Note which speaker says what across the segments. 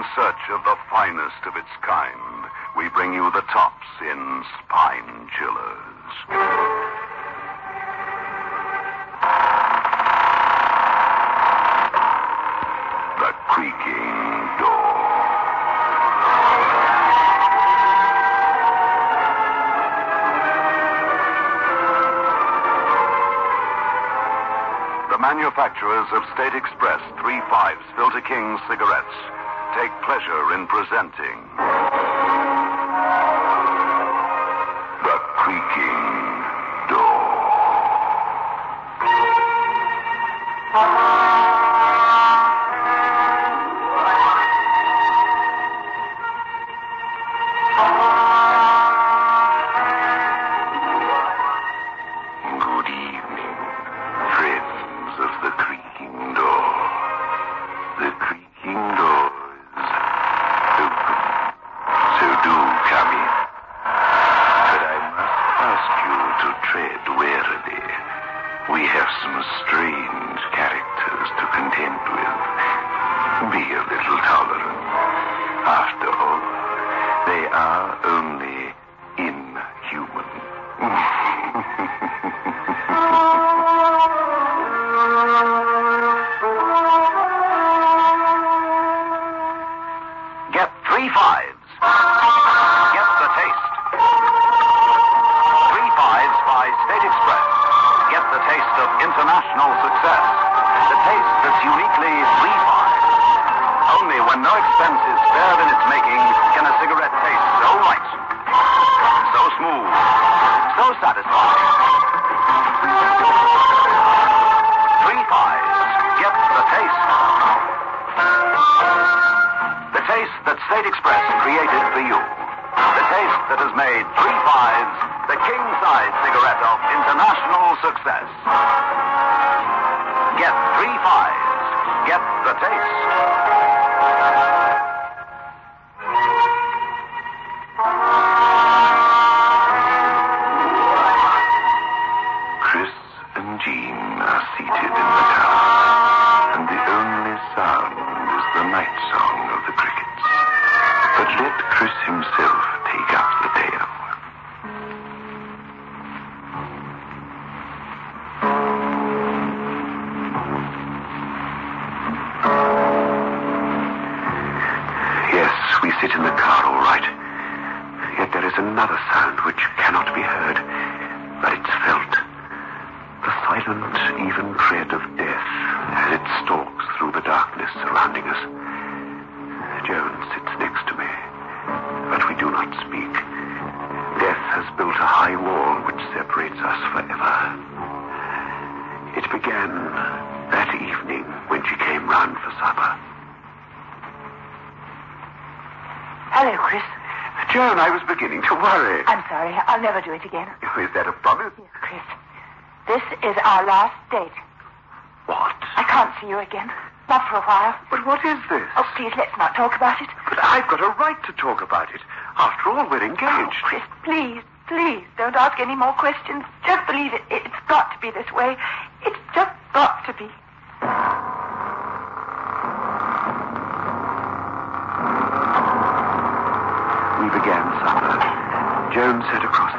Speaker 1: in search of the finest of its kind, we bring you the tops in spine chillers. The creaking door. The manufacturers of State Express 3.5 Filter King cigarettes take pleasure in presenting Let Chris himself
Speaker 2: see you again. Not for a while.
Speaker 1: But what is this?
Speaker 2: Oh, please, let's not talk about it.
Speaker 1: But I've got a right to talk about it. After all, we're
Speaker 2: Oh,
Speaker 1: engaged.
Speaker 2: Chris, please, please, don't ask any more questions. Just believe it. It's got to be this way. It's just got to be.
Speaker 1: We began supper. Joan sat across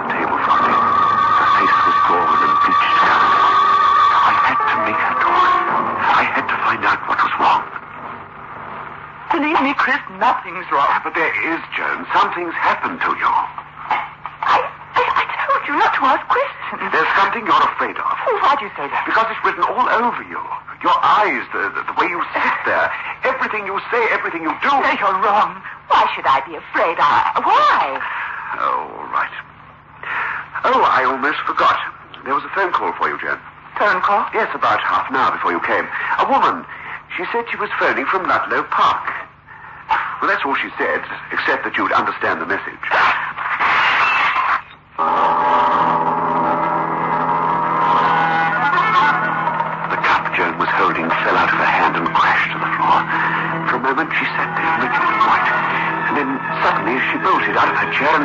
Speaker 2: Chris, nothing's wrong.
Speaker 1: Ah, but there is, Joan. Something's happened to you.
Speaker 2: I, I, I told you not to ask questions.
Speaker 1: There's something you're afraid of.
Speaker 2: Oh, why'd you say that?
Speaker 1: Because it's written all over you. Your eyes, the, the, the way you sit there, everything you say, everything you do.
Speaker 2: No, you're wrong. Why should I be afraid? I, why?
Speaker 1: Oh, all right. Oh, I almost forgot. There was a phone call for you, Joan.
Speaker 2: Phone call?
Speaker 1: Yes, about half an hour before you came. A woman. She said she was phoning from Ludlow Park. Well, that's all she said, except that you'd understand the message. The cup Joan was holding fell out of her hand and crashed to the floor. For a moment, she sat there rigid and white. And then suddenly she bolted out of her chair and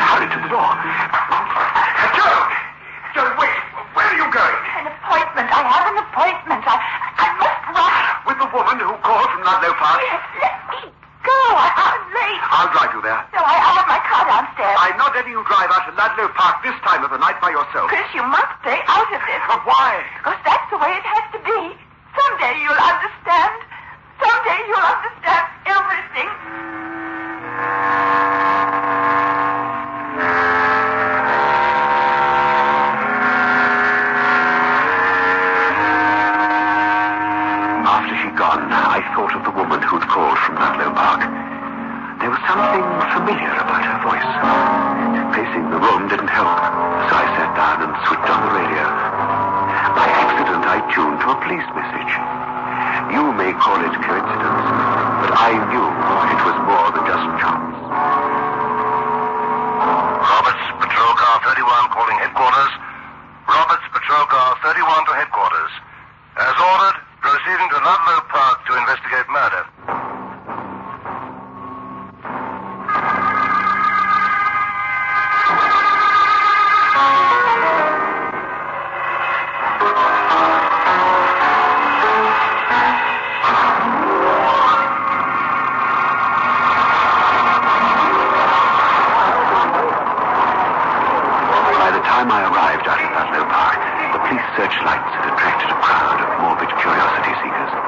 Speaker 1: searchlights had attracted a crowd of morbid curiosity seekers.
Speaker 3: All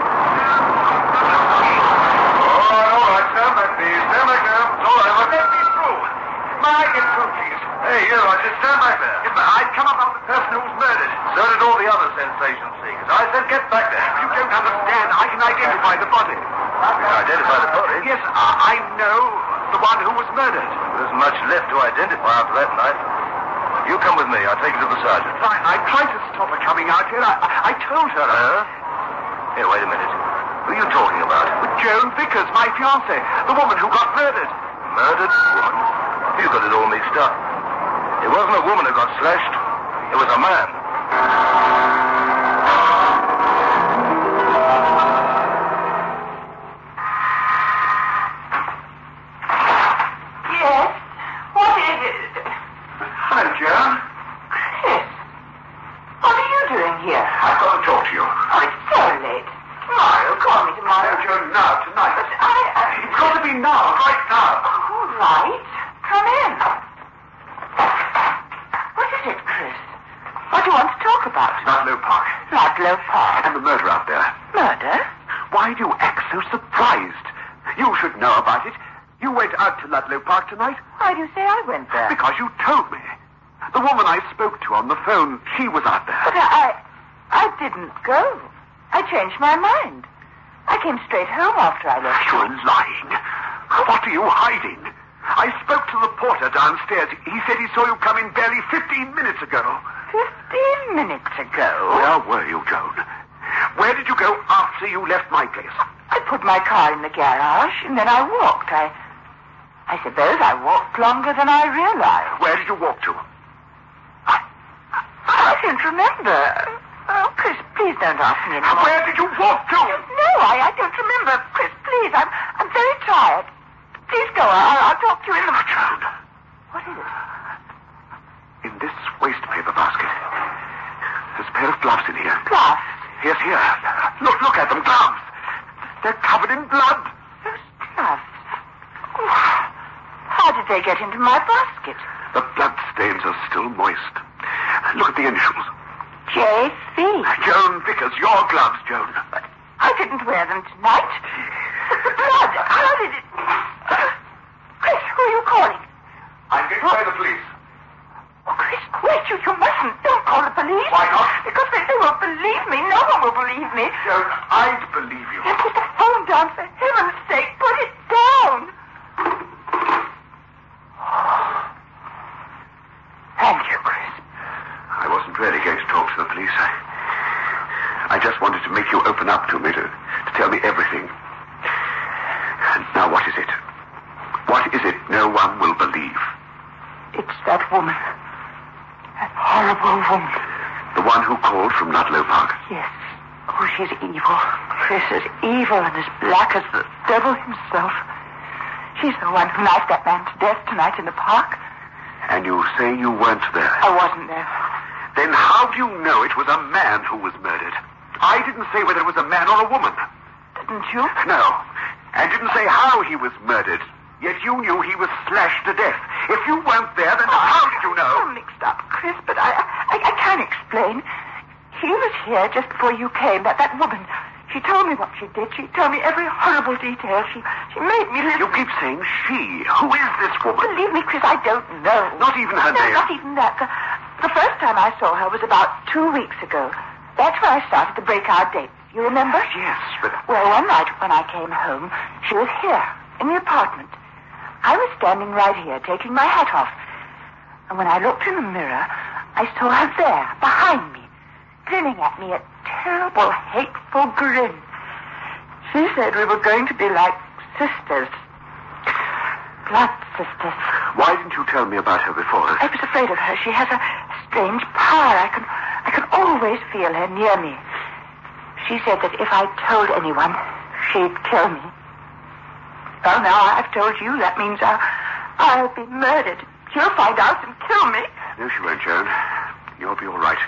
Speaker 3: right, all right. Stand back, please. Stand back there. It's all right. Let me through.
Speaker 1: May I get through, please?
Speaker 3: Hey, you, Roger. Stand back there.
Speaker 1: I'd come about the person who was murdered.
Speaker 3: So did all the other sensation seekers. I said get back there.
Speaker 1: You don't understand. I can identify the body.
Speaker 3: Identify the body.
Speaker 1: Yes, I, I know the one who was murdered.
Speaker 3: There isn't much left to identify after that night. You come with me. I'll take you to the sergeant.
Speaker 1: Fine. I tried to stop her coming out here. I, I told her.
Speaker 3: Huh? Here, wait a minute. Who are you talking about?
Speaker 1: Joan Vickers, my fiancée, the woman who got murdered.
Speaker 3: Murdered woman? You got it all mixed up. It wasn't a woman who got slashed. It was a man.
Speaker 2: Yes? What is it?
Speaker 1: Hello, Joan.
Speaker 2: Chris, what are you doing here?
Speaker 1: I've got to talk to you.
Speaker 2: Oh, it's so late. Tomorrow, call me tomorrow.
Speaker 1: No, Joan, now, tonight.
Speaker 2: But I... I...
Speaker 1: It's got to be now, right now.
Speaker 2: All right. Come in. What is it, Chris? What do you want to talk about?
Speaker 1: Ludlow Park.
Speaker 2: Ludlow Park.
Speaker 1: And the murder out there.
Speaker 2: Murder?
Speaker 1: Why do you act so surprised? You should know about it. You went out to Ludlow Park tonight
Speaker 2: Why do you say I went there?
Speaker 1: because you told me. The woman I spoke to on the phone, she was out there.
Speaker 2: But I... I didn't go. I changed my mind. I came straight home after I left.
Speaker 1: You're lying. What are you hiding? I spoke to the porter downstairs. He said he saw you come in barely 15 minutes ago.
Speaker 2: Fifteen ago.
Speaker 1: Where were you, Joan? Where did you go after you left my place?
Speaker 2: I put my car in the garage, and then I walked. I... I suppose I walked longer than I realized.
Speaker 1: Where did you walk to?
Speaker 2: I I don't remember. Oh, Chris, please don't ask me anymore.
Speaker 1: Where did you walk to?
Speaker 2: No, I, I don't remember. Chris, please, I'm, I'm very tired. Please go. I'll, I'll talk to you in the...
Speaker 1: Joan,
Speaker 2: What is it?
Speaker 1: in this waste paper basket, pair of gloves in here.
Speaker 2: Gloves.
Speaker 1: Yes, here. Look, look at them, gloves. They're covered in blood.
Speaker 2: Those gloves. Oh, how did they get into my basket?
Speaker 1: The blood stains are still moist. Look at the initials.
Speaker 2: J.C.
Speaker 1: Joan Vickers, your gloves, Joan.
Speaker 2: I didn't wear them tonight. The blood, how did it... Chris, who are you calling?
Speaker 1: I'm going to the police.
Speaker 2: Oh, Chris, wait, you, you mustn't. Don't call the police.
Speaker 1: Why not?
Speaker 2: Because they, they won't believe me. No one will believe me.
Speaker 1: Joan, I'd believe you.
Speaker 2: Then put the phone down, for heaven's sake. Put it down. Thank you, Chris.
Speaker 1: I wasn't really going to talk to the police. I, I just wanted to make you open up to me, to, to tell me everything. And now, what is it? What is it no one will believe?
Speaker 2: It's that woman. That horrible woman.
Speaker 1: The one who called from Ludlow Park.
Speaker 2: Yes. Oh, she's evil. Chris is evil and as black as the devil himself. She's the one who knifed that man to death tonight in the park.
Speaker 1: And you say you weren't there.
Speaker 2: I wasn't there.
Speaker 1: Then how do you know it was a man who was murdered? I didn't say whether it was a man or a woman.
Speaker 2: Didn't you?
Speaker 1: No. And didn't say how he was murdered. Yet you knew he was slashed to death. If you weren't there, then how did you know?
Speaker 2: I'm mixed up, Chris, but I, I, I can't explain. He was here just before you came. That that woman. She told me what she did. She told me every horrible detail. She she made me listen.
Speaker 1: You keep saying she. Who is this woman?
Speaker 2: Believe me, Chris, I don't know.
Speaker 1: Not even her
Speaker 2: no,
Speaker 1: name.
Speaker 2: not even that. The, the first time I saw her was about two weeks ago. That's when I started the break our dates. You remember?
Speaker 1: Yes, but
Speaker 2: Well, one night when I came home, she was here, in the apartment. I was standing right here, taking my hat off. And when I looked in the mirror, I saw her there, behind me, grinning at me a terrible, hateful grin. She said we were going to be like sisters. Blood sisters.
Speaker 1: why didn't you tell me about her before?
Speaker 2: I was afraid of her. She has a strange power. I can, I can always feel her near me. She said that if I told anyone, she'd kill me. Well, now I've told you. That means I'll, I'll be murdered. She'll find out and kill me.
Speaker 1: No, she won't, Joan. You'll be all right.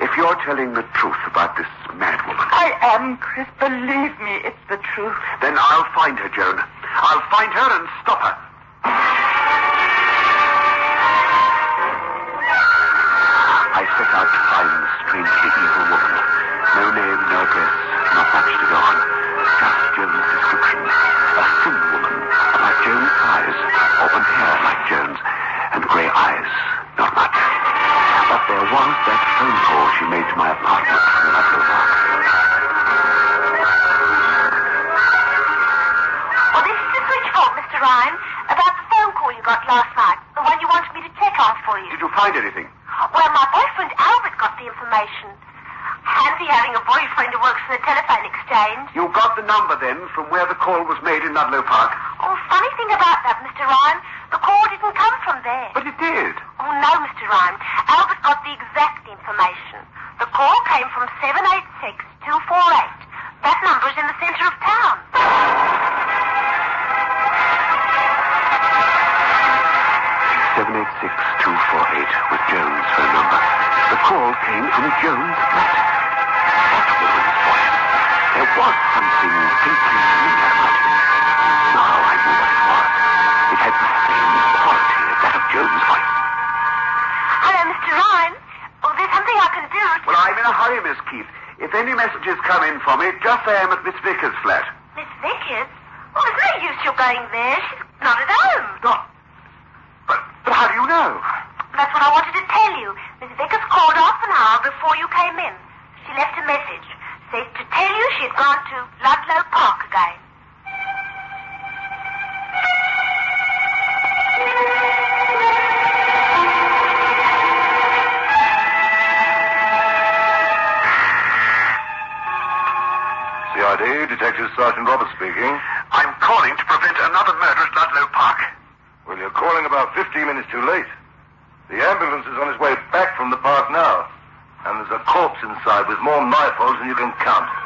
Speaker 1: If you're telling the truth about this mad woman,
Speaker 2: I am, Chris. Believe me, it's the truth.
Speaker 1: then I'll find her, Joan. I'll find her and stop her. I set out to find the strangely evil woman. No name, no address, not much to go on. Just Joan's description. A thin woman, about Joan's size, auburn hair like Joan's, and grey eyes, not much. There was that phone call she made to my apartment from Ludlow Park.
Speaker 4: Well, this is the switchboard, Mr. Ryan, about the phone call you got last night, the one you wanted me to check on for you.
Speaker 1: Did you find anything?
Speaker 4: Well, my boyfriend Albert got the information. Handy having a boyfriend who works for the telephone exchange.
Speaker 1: You got the number then from where the call was made in Ludlow Park?
Speaker 4: Oh, funny thing about that, Mr. Ryan, the call didn't come from there.
Speaker 1: But it did.
Speaker 4: Oh, no, Mr. Ryan. Albert got the exact information. The call came from 786-248. That number is in the center of town.
Speaker 1: Seven eight six two four eight was Joan's phone number. The call came from Joan's flat. That woman's voice. There was something familiar Joan's voice.
Speaker 4: Hello, Mr. Ryan. Oh, there's something I can do.
Speaker 1: Well, I'm in a hurry, Miss Keith. If any messages come in for me, just say I'm at Miss Vickers' flat.
Speaker 4: Miss Vickers? Well, there's no use you're going there. She's not at home.
Speaker 1: Not. But, but how do you know?
Speaker 4: That's what I wanted to tell you. Miss Vickers called half an hour before you came in. She left a message. Said to tell you she'd gone to Ludlow Park again.
Speaker 5: Detective Sergeant Roberts speaking.
Speaker 1: I'm calling to prevent another murder at Ludlow Park.
Speaker 5: Well, you're calling about 15 minutes too late. The ambulance is on its way back from the park now. And there's a corpse inside with more knife holes than you can count.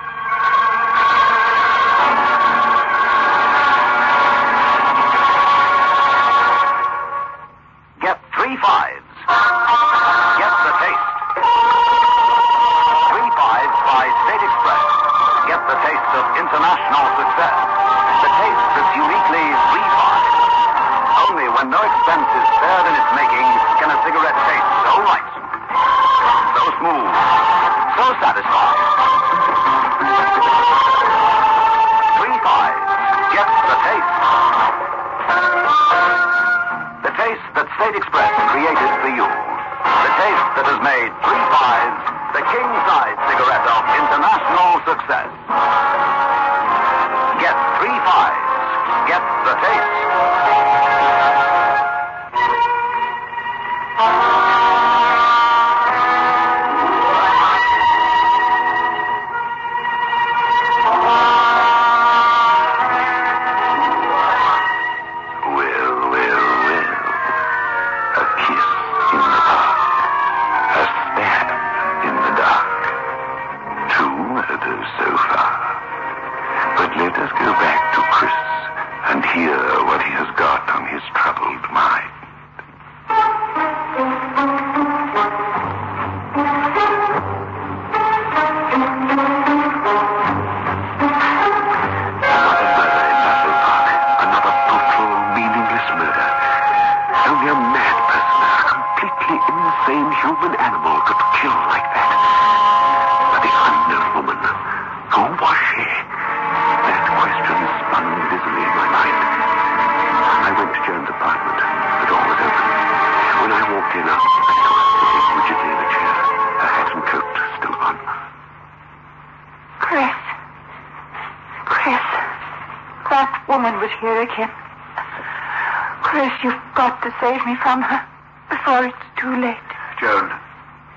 Speaker 2: Save me from her before it's too late.
Speaker 1: Joan,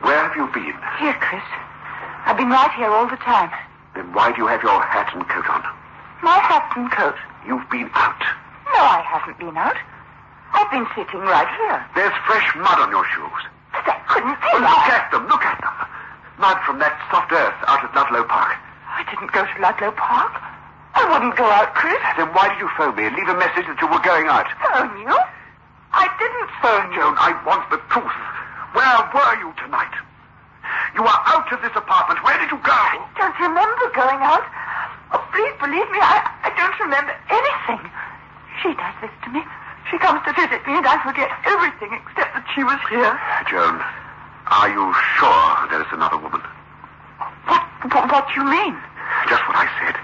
Speaker 1: where have you been?
Speaker 2: Here, Chris. I've been right here all the time.
Speaker 1: Then why do you have your hat and coat on?
Speaker 2: My hat and coat.
Speaker 1: You've been out.
Speaker 2: No, I haven't been out. I've been sitting right here.
Speaker 1: There's fresh mud on your shoes.
Speaker 2: But that couldn't be.
Speaker 1: Well, look at them, look at them. Mud from that soft earth out at Ludlow Park.
Speaker 2: I didn't go to Ludlow Park. I wouldn't go out, Chris.
Speaker 1: Then why did you phone me and leave a message that you were going out?
Speaker 2: Phone you? I didn't phone you.
Speaker 1: Joan, I want the truth. Where were you tonight? You are out of this apartment. Where did you go?
Speaker 2: I don't remember going out. Oh, please believe me, I, I don't remember anything. She does this to me. She comes to visit me, and I forget everything except that she was here.
Speaker 1: Joan, are you sure there is another woman?
Speaker 2: What, what, what do you mean?
Speaker 1: Just what I said.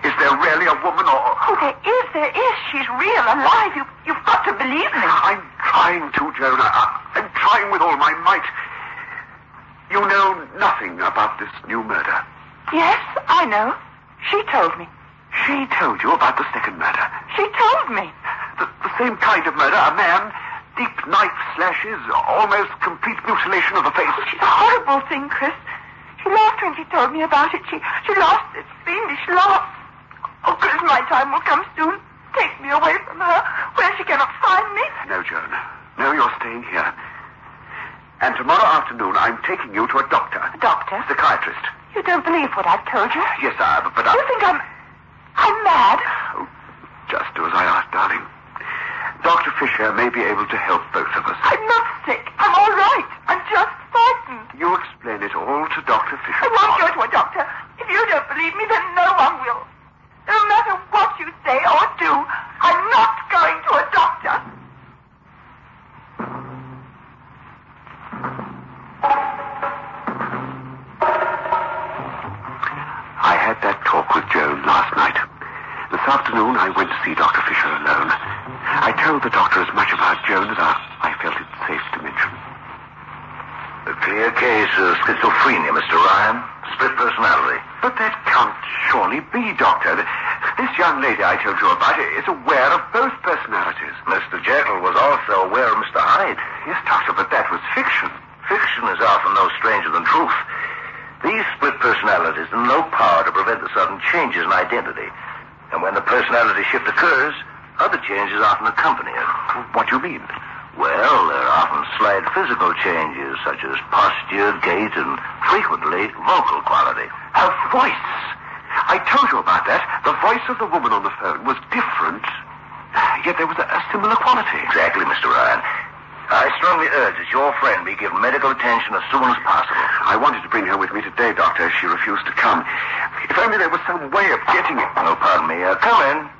Speaker 1: Is there really a woman or...
Speaker 2: Oh, there is, there is. She's real, alive. You, you've got to believe me.
Speaker 1: I'm trying to, Joan. I, I'm trying with all my might. You know nothing about this new murder.
Speaker 2: Yes, I know. She told me.
Speaker 1: She told you about the second murder.
Speaker 2: She told me.
Speaker 1: The, the same kind of murder. A man, deep knife slashes, almost complete mutilation of the face.
Speaker 2: Oh, she's a horrible thing, Chris. She laughed when she told me about it. She, she laughed this fiendish laugh. Oh, Chris, my time will come soon. Take me away from her, where she cannot find me.
Speaker 1: No, Joan. No, you're staying here. And tomorrow afternoon, I'm taking you to a doctor.
Speaker 2: A doctor?
Speaker 1: Psychiatrist.
Speaker 2: You don't believe what I've told you?
Speaker 1: Yes, I, have, but I...
Speaker 2: You think I'm... I'm mad?
Speaker 1: Oh, just do as I ask, darling. Dr. Fisher may be able to help both of us.
Speaker 2: I'm not sick. I'm all right. I'm just frightened.
Speaker 1: You explain it all to Dr. Fisher.
Speaker 2: I won't go to a doctor. If you don't believe me, then no one will. No matter what you say or do, I'm not going to a doctor.
Speaker 1: I had that talk with Joan last night. This afternoon, I went to see Dr. Fisher alone. I told the doctor as much about Joan as I, I felt it safe to mention.
Speaker 3: A clear case of schizophrenia, Mr. Ryan. Split personality.
Speaker 1: But that can't surely be, Doctor. This young lady I told you about is aware of both personalities.
Speaker 3: Mr. Jekyll was also aware of Mr. Hyde.
Speaker 1: Yes, Doctor, but that was fiction.
Speaker 3: Fiction is often no stranger than truth. These split personalities have no power to prevent the sudden changes in identity. And when the personality shift occurs, other changes often accompany it.
Speaker 1: What do you mean?
Speaker 3: Well, there are often slight physical changes, such as posture, gait, and frequently vocal quality.
Speaker 1: Her voice. I told you about that. The voice of the woman on the phone was different, yet there was a, a similar quality.
Speaker 3: Exactly, Mr. Ryan. I strongly urge that your friend be given medical attention as soon as possible.
Speaker 1: I wanted to bring her with me today, Doctor. She refused to come. If only there was some way of getting it.
Speaker 3: Oh, pardon me. Uh, come in.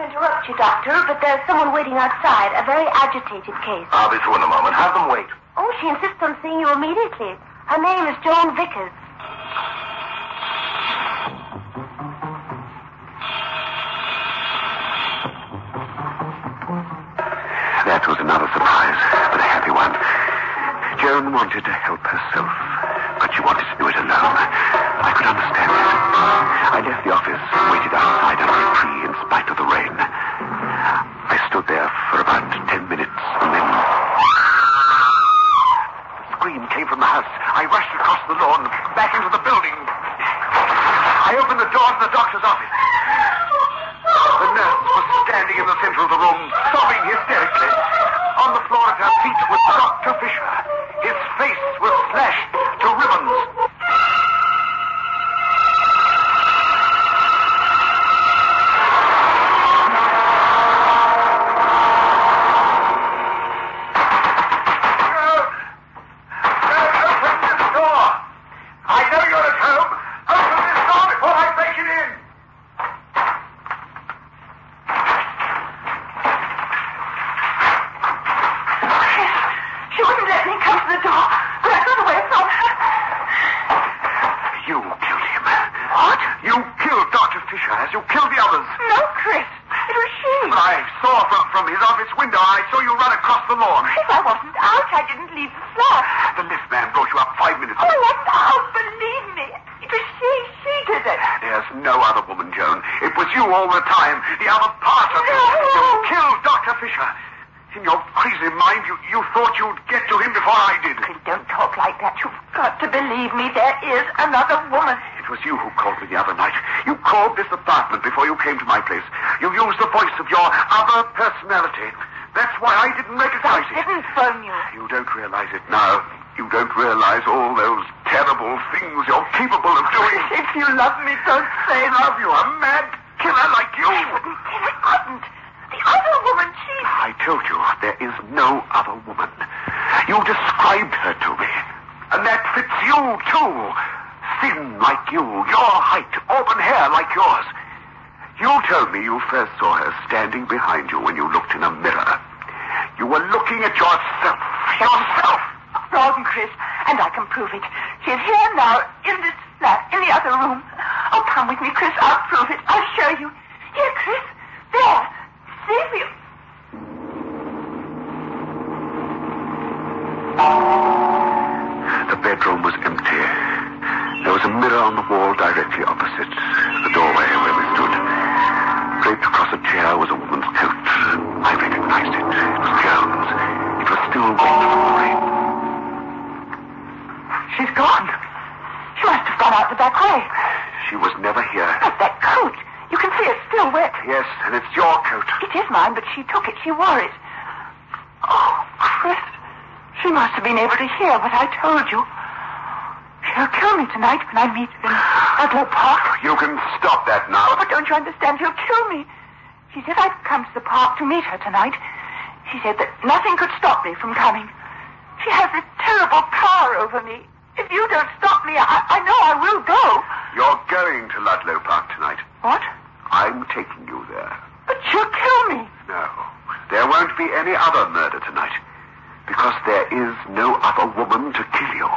Speaker 6: To interrupt you, Doctor, but there's someone waiting outside. A very agitated case.
Speaker 3: I'll be through in a moment. Have them wait.
Speaker 6: Oh, she insists on seeing you immediately. Her name is Joan Vickers.
Speaker 1: That was another surprise, but a happy one. Joan wanted to help herself, but she wanted to do it alone. I could understand it. I left the office, waited outside under a tree in spite of the rain. I stood there for about ten minutes, and then... The scream came from the house. I rushed across the lawn, back into the building. I opened the door to the doctor's office. The nurse was standing in the center of the room, sobbing hysterically. On the floor at her feet was Dr. Fisher.
Speaker 2: The
Speaker 1: lawn.
Speaker 2: If I wasn't out, I didn't leave the flat.
Speaker 1: The lift man brought you up five minutes ago.
Speaker 2: Oh,
Speaker 1: ago.
Speaker 2: Oh, believe me. It was she. She did it.
Speaker 1: There's no other woman, Joan. It was you all the time. The other part of
Speaker 2: No.
Speaker 1: you. You killed Dr. Fisher. In your crazy mind, you, you thought you'd get to him before I did.
Speaker 2: Chris, don't talk like that. You've got to believe me. There is another woman.
Speaker 1: It was you who called me the other night. You called this apartment before you came to my place. You used the voice of your other personality. That's why I didn't recognize
Speaker 2: I
Speaker 1: it.
Speaker 2: didn't phone you.
Speaker 1: You don't realize it now. You don't realize all those terrible things you're capable of doing.
Speaker 2: If you love me, don't say
Speaker 1: I love you, a mad killer like you.
Speaker 2: I wouldn't. I couldn't. The other woman, she...
Speaker 1: I told you there is no other woman. You described her to me. And that fits you, too. Thin like you, your height, auburn hair like yours. You told me you first saw her standing behind you when you looked in a mirror. You were looking at yourself. Yourself.
Speaker 2: Wrong, Chris. And I can prove it. She's here now, in this flat, in the other room. Oh, come with me, Chris. I'll prove it. I'll show you. Here, Chris. There. See you.
Speaker 1: The bedroom was empty. There was a mirror on the wall directly opposite the doorway where we stood. Draped across a chair was a woman's coat. I recognized it. It was Joan's. It was still wet from the rain.
Speaker 2: She's gone. She must have gone out the back way.
Speaker 1: She was never here.
Speaker 2: But that coat. You can see it's still wet.
Speaker 1: Yes, and it's your coat.
Speaker 2: It is mine, but she took it. She wore it. Oh, Chris. She must have been able to hear what I told you. She'll kill me tonight when I meet her Ludlow Park.
Speaker 1: Oh, you can stop that
Speaker 2: Oh,
Speaker 1: now.
Speaker 2: but don't you understand? She'll kill me. She said I'd come to the park to meet her tonight. She said that nothing could stop me from coming. She has this terrible power over me. If you don't stop me, I, I know I will go.
Speaker 1: You're going to Ludlow Park tonight.
Speaker 2: What?
Speaker 1: I'm taking you there.
Speaker 2: But she'll kill me.
Speaker 1: No, there won't be any other murder tonight. Because there is no other woman to kill you.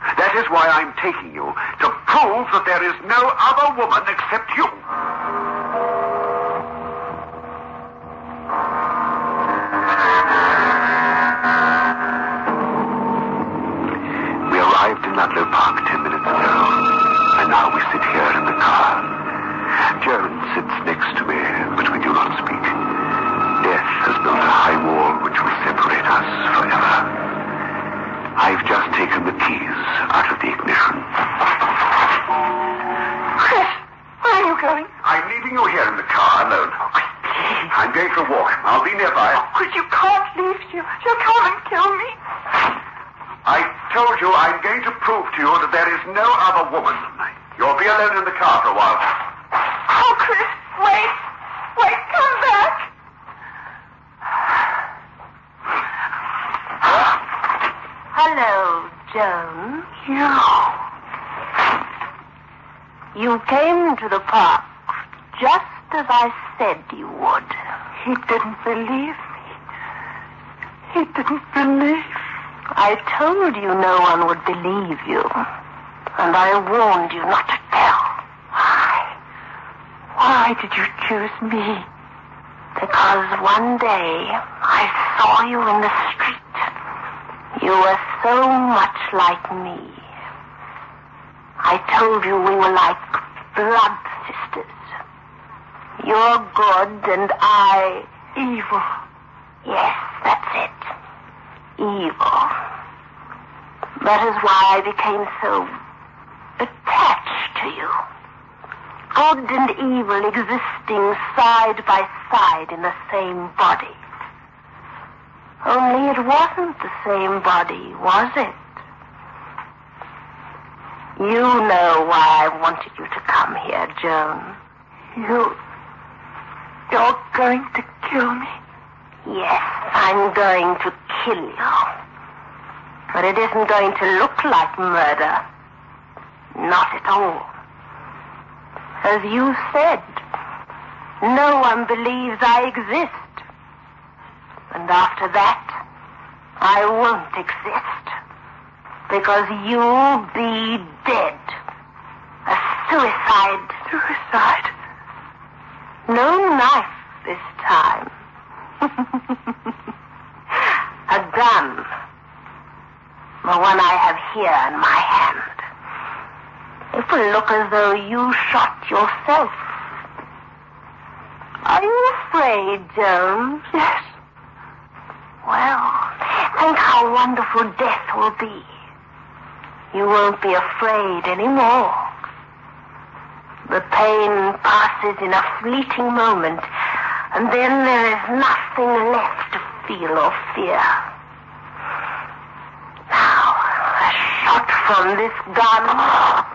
Speaker 1: That is why I'm taking you, to prove that there is no other woman except you. We arrived in Ludlow Park ten minutes ago, and now we sit here in the car. Joan sits next to me, but we do not speak. Death has built a high wall which will separate us forever. I've just taken the
Speaker 2: Going
Speaker 1: for a walk. I'll be nearby.
Speaker 2: Oh, Chris, you can't leave. She'll, she'll come and kill me.
Speaker 1: I told you I'm going to prove to you that there is no other woman. Tonight. You'll be alone in the car for a while.
Speaker 2: Oh, Chris, wait. Wait, come back.
Speaker 4: Hello, Joan.
Speaker 2: You.
Speaker 4: You came to the park just as I said you would.
Speaker 2: He didn't believe me. He didn't believe.
Speaker 4: I told you no one would believe you. And I warned you not to tell.
Speaker 2: Why? Why did you choose me?
Speaker 4: Because one day I saw you in the street. You were so much like me. I told you we were like blood. You're good and I
Speaker 2: Evil.
Speaker 4: Yes, that's it. Evil. That is why I became so attached to you. Good and evil existing side by side in the same body. Only it wasn't the same body, was it? You know why I wanted you to come here, Joan.
Speaker 2: You. You're going to kill me.
Speaker 4: Yes, I'm going to kill you. But it isn't going to look like murder. Not at all. As you said, no one believes I exist. And after that, I won't exist. Because you'll be dead. A suicide.
Speaker 2: Suicide.
Speaker 4: No knife this time. a gun. The one I have here in my hand. It
Speaker 5: will look as though you shot yourself. Are you afraid, Jones?
Speaker 2: Yes.
Speaker 5: Well, think how wonderful death will be. You won't be afraid anymore. The pain passes in a fleeting moment, and then there is nothing left to feel or fear. Now, a shot from this gun.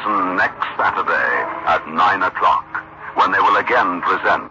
Speaker 7: listen next Saturday at 9 o'clock when they will again present